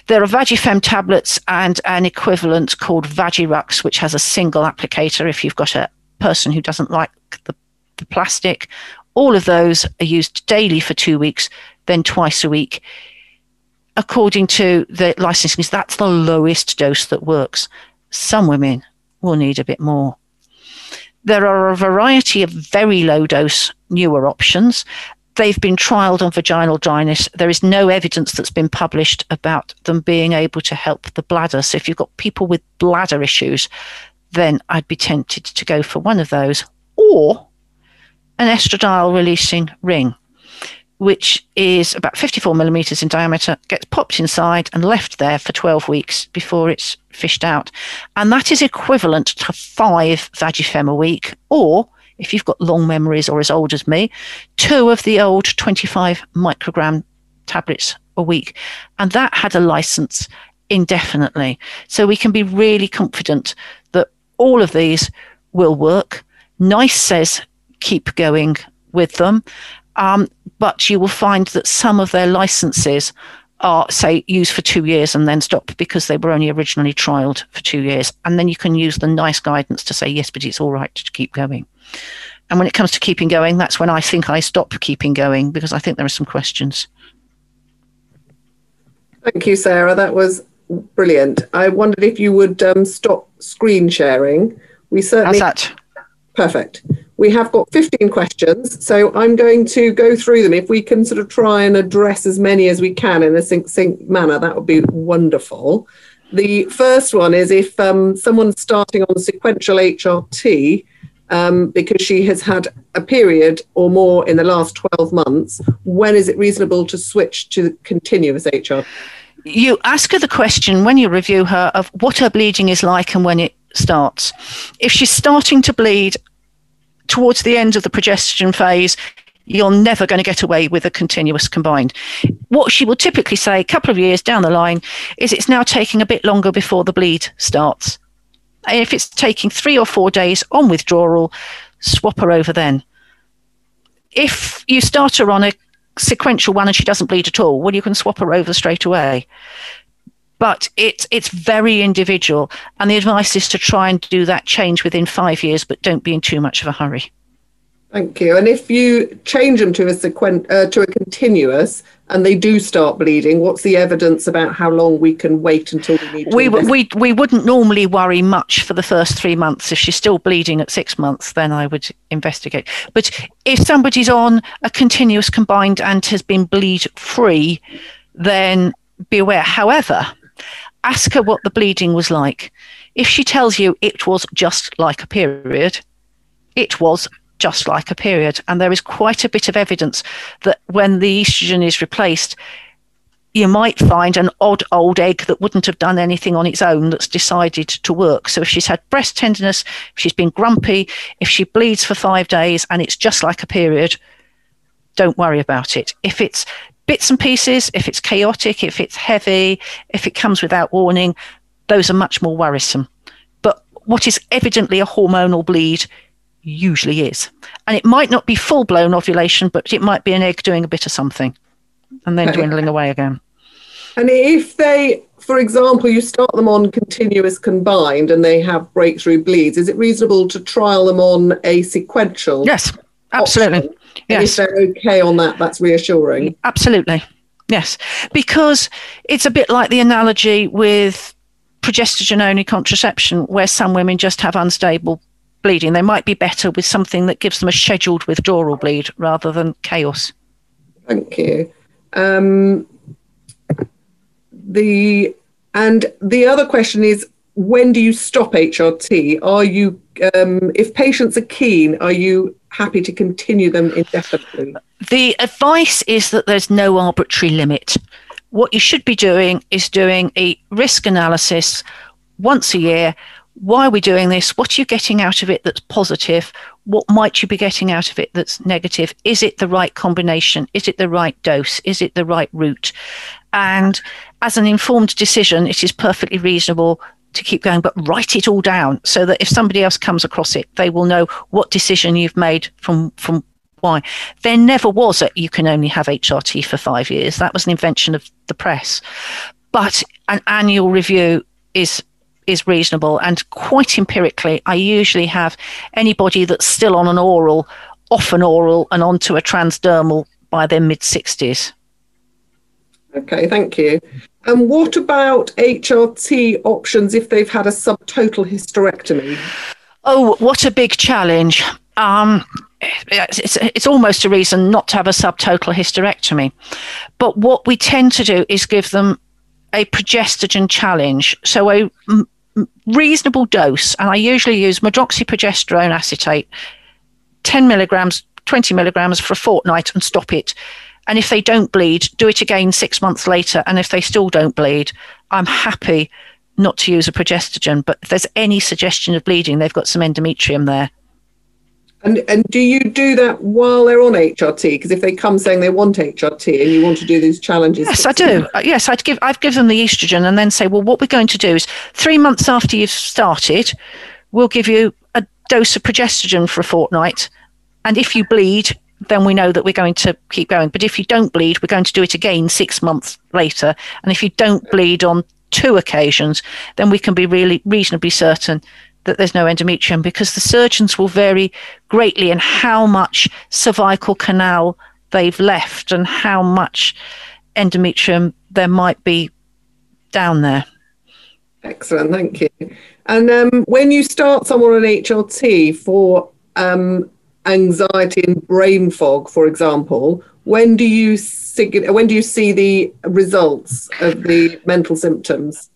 There are Vagifem tablets and an equivalent called Vagirux, which has a single applicator if you've got a person who doesn't like the, the plastic. All of those are used daily for two weeks, then twice a week. According to the licensing, that's the lowest dose that works. Some women will need a bit more. There are a variety of very low dose newer options. They've been trialed on vaginal dryness. There is no evidence that's been published about them being able to help the bladder. So if you've got people with bladder issues, then I'd be tempted to go for one of those or an estradiol releasing ring which is about 54 millimeters in diameter, gets popped inside and left there for 12 weeks before it's fished out. And that is equivalent to five Vagifem a week, or if you've got long memories or as old as me, two of the old 25 microgram tablets a week. And that had a license indefinitely. So we can be really confident that all of these will work. NICE says keep going with them. Um, but you will find that some of their licenses are, say, used for two years and then stop because they were only originally trialed for two years. And then you can use the NICE guidance to say, yes, but it's all right to keep going. And when it comes to keeping going, that's when I think I stop keeping going because I think there are some questions. Thank you, Sarah. That was brilliant. I wondered if you would um, stop screen sharing. We certainly. How's that? Perfect. We have got 15 questions, so I'm going to go through them. If we can sort of try and address as many as we can in a succinct manner, that would be wonderful. The first one is if um, someone's starting on sequential HRT um, because she has had a period or more in the last 12 months, when is it reasonable to switch to continuous HRT? You ask her the question when you review her of what her bleeding is like and when it starts. If she's starting to bleed towards the end of the progestin phase, you're never going to get away with a continuous combined. What she will typically say a couple of years down the line is it's now taking a bit longer before the bleed starts. And if it's taking three or four days on withdrawal, swap her over then. If you start her on a sequential one and she doesn't bleed at all, well, you can swap her over straight away but it's it's very individual. And the advice is to try and do that change within five years but don't be in too much of a hurry. Thank you. And if you change them to a sequen- uh, to a continuous and they do start bleeding what's the evidence about how long we can wait until we need to we, we, we wouldn't normally worry much for the first three months. If she's still bleeding at six months then i would investigate. But if somebody's on a continuous combined and has been bleed free then be aware. However ask her what the bleeding was like. If she tells you it was just like a period, it was just like a period. And there is quite a bit of evidence that when the estrogen is replaced, you might find an odd old egg that wouldn't have done anything on its own that's decided to work. So if she's had breast tenderness, if she's been grumpy, if she bleeds for five days and it's just like a period, don't worry about it. If it's bits and pieces, if it's chaotic, if it's heavy, if it comes without warning, those are much more worrisome. But what is evidently a hormonal bleed usually is. And it might not be full blown ovulation, but it might be an egg doing a bit of something and then (laughs) dwindling away again. And if they, for example, you start them on continuous combined and they have breakthrough bleeds, is it reasonable to trial them on a sequential? Yes, absolutely. Option? Yes. And if they're okay on that, that's reassuring. Absolutely. Yes. Because it's a bit like the analogy with progesterone only contraception, where some women just have unstable bleeding. They might be better with something that gives them a scheduled withdrawal bleed rather than chaos. Thank you. Um, the and the other question is when do you stop HRT? Are you, um, if patients are keen, are you happy to continue them indefinitely? The advice is that there's no arbitrary limit. What you should be doing is doing a risk analysis once a year. Why are we doing this? What are you getting out of it that's positive? What might you be getting out of it that's negative? Is it the right combination? Is it the right dose? Is it the right route? And as an informed decision, it is perfectly reasonable to keep going, but write it all down so that if somebody else comes across it, they will know what decision you've made from from why. There never was a you can only have HRT for five years. That was an invention of the press. But an annual review is is reasonable and quite empirically I usually have anybody that's still on an oral off an oral and onto a transdermal by their mid 60s. Okay, thank you. And what about HRT options if they've had a subtotal hysterectomy? Oh, what a big challenge. Um, it's, it's almost a reason not to have a subtotal hysterectomy. But what we tend to do is give them a progestogen challenge. So a m- reasonable dose, and I usually use medroxyprogesterone acetate, 10 milligrams, 20 milligrams for a fortnight and stop it and if they don't bleed, do it again six months later. And if they still don't bleed, I'm happy not to use a progestogen. But if there's any suggestion of bleeding, they've got some endometrium there. And and do you do that while they're on HRT? Because if they come saying they want HRT and you want to do these challenges, yes, I do. Uh, yes, I'd give I'd give them the estrogen and then say, well, what we're going to do is three months after you've started, we'll give you a dose of progestogen for a fortnight, and if you bleed, then we know that we're going to keep going. But if you don't bleed, we're going to do it again six months later. And if you don't bleed on two occasions, then we can be really reasonably certain that there's no endometrium because the surgeons will vary greatly in how much cervical canal they've left and how much endometrium there might be down there. Excellent, thank you. And um, when you start someone on HRT for um, anxiety and brain fog, for example, when do you see, when do you see the results of the mental symptoms?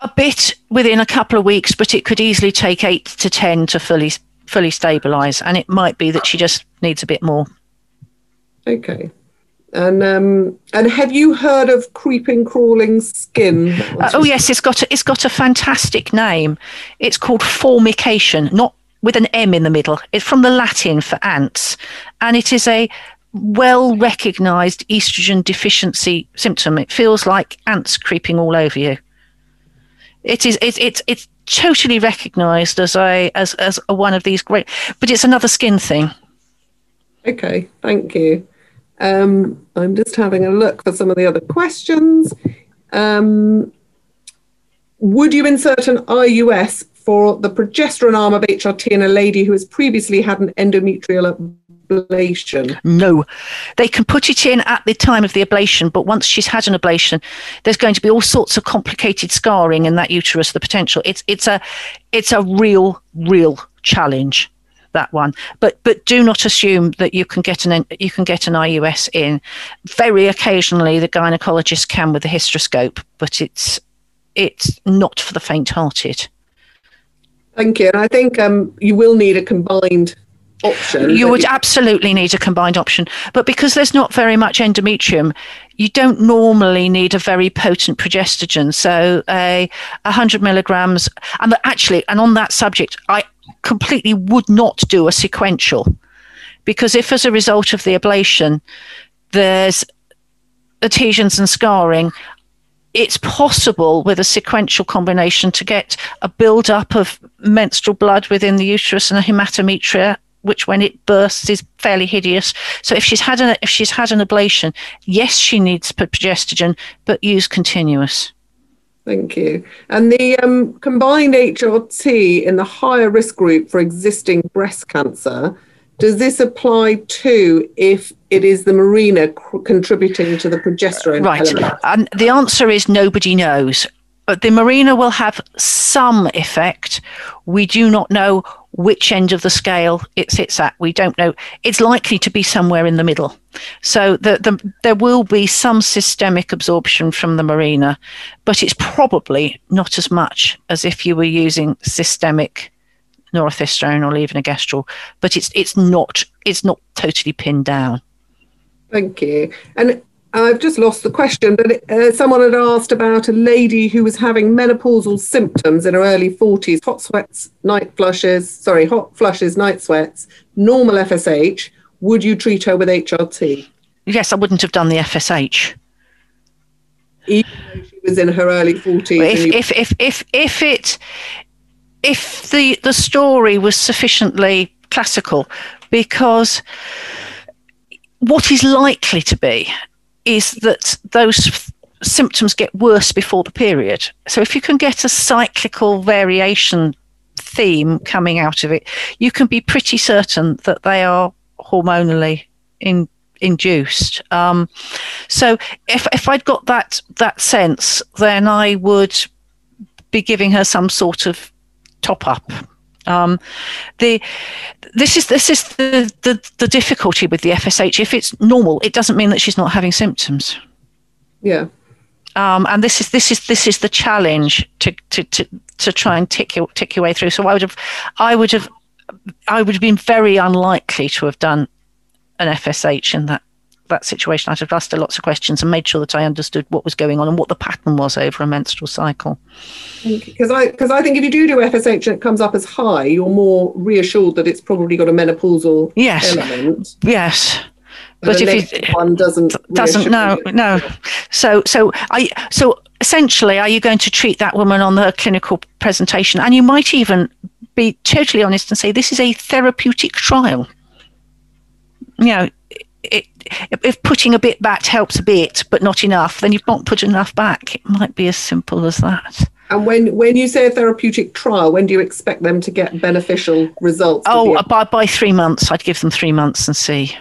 A bit within a couple of weeks, but it could easily take eight to ten to fully fully stabilize, and it might be that she just needs a bit more. Okay. And um, and have you heard of creeping, crawling skin? Uh, oh yes, it's got a, it's got a fantastic name. It's called formication, not with an M in the middle. It's from the Latin for ants, and it is a well recognized estrogen deficiency symptom. It feels like ants creeping all over you. It is it's it's it's totally recognized as a as as a, one of these great but it's another skin thing. Okay, thank you. Um, I'm just having a look for some of the other questions. Um, would you insert an IUS for the progesterone arm of HRT in a lady who has previously had an endometrial ablation? No. They can put it in at the time of the ablation, but once she's had an ablation, there's going to be all sorts of complicated scarring in that uterus, the potential. It's it's a it's a real, real challenge that one. But but do not assume that you can get an you can get an IUS in. Very occasionally, the gynecologist can with the hysteroscope, but it's it's not for the faint-hearted. Thank you. And I think um, you will need a combined option. You would absolutely need a combined option. But because there's not very much endometrium, you don't normally need a very potent progestogen. So a 100 milligrams, and actually, and on that subject, I completely would not do a sequential. Because if as a result of the ablation, there's adhesions and scarring, it's possible with a sequential combination to get a build-up of menstrual blood within the uterus and a hematometria which when it bursts is fairly hideous so if she's had an if she's had an ablation yes she needs progestogen but use continuous Thank you. And the um, combined HRT in the higher risk group for existing breast cancer does this apply to if it is the Mirena contributing to the progesterone? Right. Element? And the answer is nobody knows. but the Mirena will have some effect. We do not know which end of the scale it sits at. We don't know. It's likely to be somewhere in the middle. So the, the, there will be some systemic absorption from the Mirena, but it's probably not as much as if you were using systemic norethisterone or levonorgestrel. But it's it's not it's not totally pinned down. Thank you. And I've just lost the question, but uh, someone had asked about a lady who was having menopausal symptoms in her early 40s, hot sweats, night flushes, sorry, hot flushes, night sweats, normal FSH. Would you treat her with HRT? Yes, I wouldn't have done the FSH. Even though she was in her early 40s. If, you- if, if, if, if it, if the, the story was sufficiently classical, because what is likely to be is that those symptoms get worse before the period. So if you can get a cyclical variation theme coming out of it, you can be pretty certain that they are hormonally in, induced. Um, so if if I'd got that that sense, then I would be giving her some sort of top up. Um, the this is this is the, the the difficulty with the FSH. If it's normal, it doesn't mean that she's not having symptoms. yeah. Um, and this is this is this is the challenge to to to, to try and tick your tick your way through. So I would have I would have I would have been very unlikely to have done an FSH in that that situation. I'd have asked her lots of questions and made sure that I understood what was going on and what the pattern was over a menstrual cycle. Because I, because I think if you do do FSH and it comes up as high, you're more reassured that it's probably got a menopausal Yes. element. Yes. But, But if you one doesn't doesn't no you. no so so I so essentially are you going to treat that woman on her clinical presentation and you might even be totally honest and say this is a therapeutic trial you know it, if putting a bit back helps a bit but not enough then you've not put enough back it might be as simple as that And when when you say a therapeutic trial, when do you expect them to get beneficial results? oh by, by three months i'd give them three months and see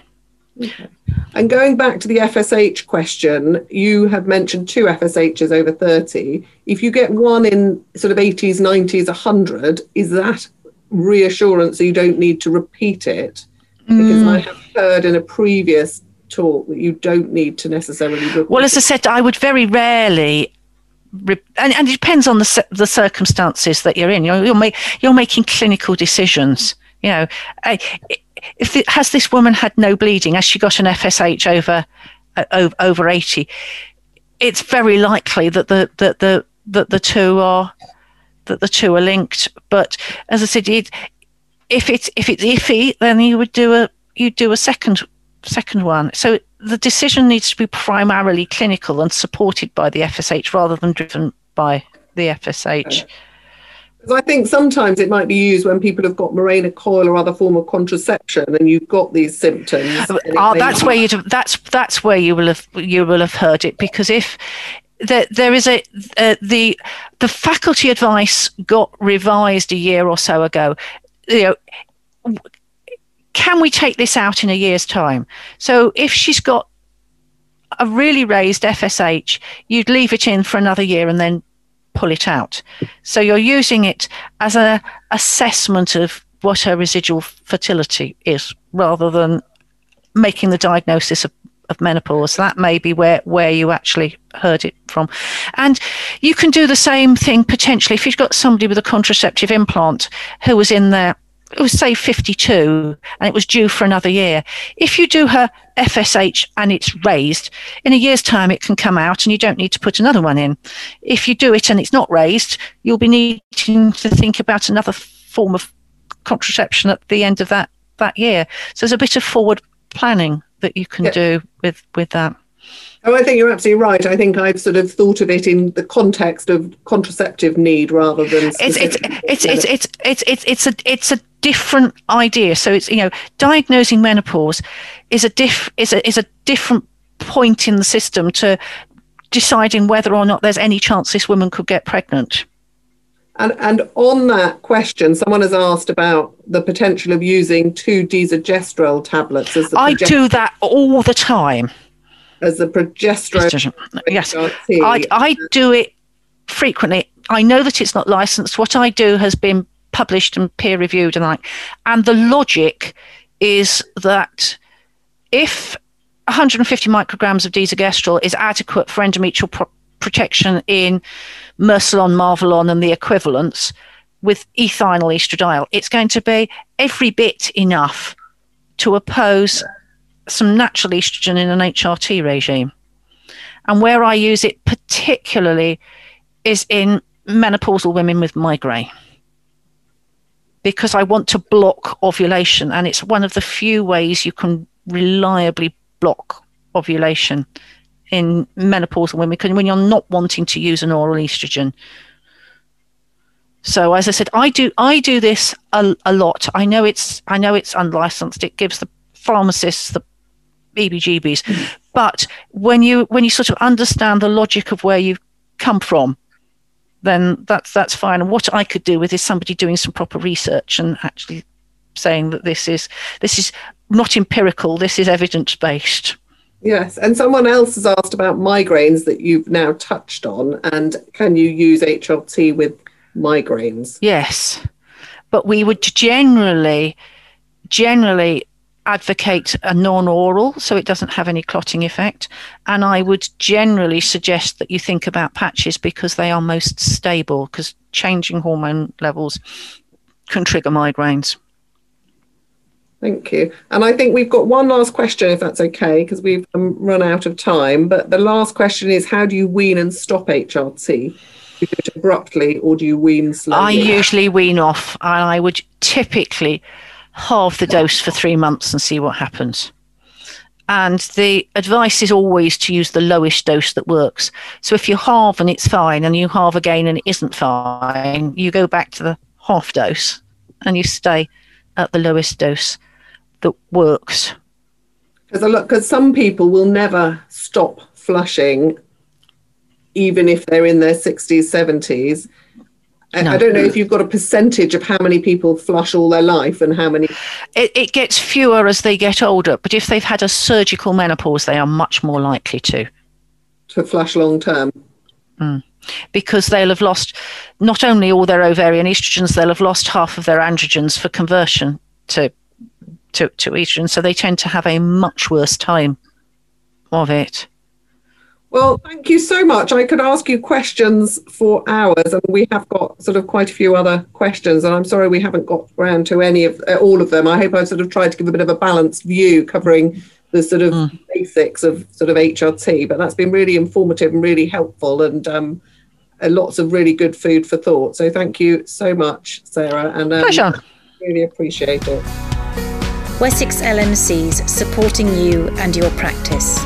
Okay. And going back to the FSH question, you have mentioned two FSHs over 30. If you get one in sort of 80s, 90s, 100, is that reassurance that you don't need to repeat it? Because Mm. I have heard in a previous talk that you don't need to necessarily repeat Well, as I said, I would very rarely, and, and it depends on the the circumstances that you're in. You're you're, ma- you're making clinical decisions. You know, I- if it, has this woman had no bleeding, has she got an FSH over uh, over, over eighty? It's very likely that the that the that the two are that the two are linked. But as I said, it, if it's if it's iffy, then you would do a you do a second second one. So the decision needs to be primarily clinical and supported by the FSH rather than driven by the FSH. Because I think sometimes it might be used when people have got Mirena coil or other form of contraception and you've got these symptoms. Oh, that's where you that's that's where you will have you will have heard it because if there, there is a uh, the the faculty advice got revised a year or so ago. You know, can we take this out in a year's time? So if she's got a really raised FSH, you'd leave it in for another year and then pull it out. So you're using it as an assessment of what her residual fertility is, rather than making the diagnosis of, of menopause. That may be where, where you actually heard it from. And you can do the same thing potentially if you've got somebody with a contraceptive implant who was in there, it was say 52 and it was due for another year. If you do her FSH and it's raised, in a year's time it can come out and you don't need to put another one in. If you do it and it's not raised, you'll be needing to think about another form of contraception at the end of that that year. So there's a bit of forward planning that you can Yeah. do with with that. Oh, I think you're absolutely right. I think I've sort of thought of it in the context of contraceptive need rather than It's it's it's it's it's it's it's it's a it's a different idea. So it's you know diagnosing menopause is a diff is a is a different point in the system to deciding whether or not there's any chance this woman could get pregnant. And, and on that question, someone has asked about the potential of using two desogestrel tablets as the, I do that all the time. As a progesterone. Yes, I I do it frequently, I know that it's not licensed. What I do has been published and peer reviewed and like, and the logic is that if 150 micrograms of desogestrel is adequate for endometrial pro- protection in Mercilon, Marvelon, and the equivalents with ethinyl estradiol, it's going to be every bit enough to oppose some natural estrogen in an HRT regime. And where I use it particularly is in menopausal women with migraine because I want to block ovulation. And it's one of the few ways you can reliably block ovulation in menopausal women when you're not wanting to use an oral estrogen. So as I said, I do I do this a, a lot. I know it's I know it's unlicensed. It gives the pharmacists the BBGBs, but when you when you sort of understand the logic of where you've come from, then that's that's fine. And what I could do with is somebody doing some proper research and actually saying that this is this is not empirical, this is evidence based. Yes, and someone else has asked about migraines that you've now touched on, and can you use HRT with migraines? Yes, but we would generally generally advocate a non-oral so it doesn't have any clotting effect and i would generally suggest that you think about patches because they are most stable because changing hormone levels can trigger migraines Thank you. And I think we've got one last question, if that's okay, because we've um, run out of time. But the last question is how do you wean and stop HRT? Do you do it abruptly or do you wean slowly? I usually wean off. And I would typically halve the dose for three months and see what happens. And the advice is always to use the lowest dose that works. So if you halve and it's fine, and you halve again and it isn't fine, you go back to the half dose and you stay at the lowest dose that works. Because some people will never stop flushing, even if they're in their 60s, 70s no. I don't know if you've got a percentage of how many people flush all their life and how many. It, it gets fewer as they get older, but if they've had a surgical menopause, they are much more likely to. To flush long term. Mm. Because they'll have lost not only all their ovarian estrogens, they'll have lost half of their androgens for conversion to, to, to estrogen. So they tend to have a much worse time of it. Well, thank you so much. I could ask you questions for hours, and we have got sort of quite a few other questions. And I'm sorry we haven't got around to any of uh, all of them. I hope I've sort of tried to give a bit of a balanced view, covering the sort of mm. basics of sort of HRT. But that's been really informative and really helpful, and um, uh, lots of really good food for thought. So thank you so much, Sarah, and um, pleasure. Really appreciate it. Wessex LMCs supporting you and your practice.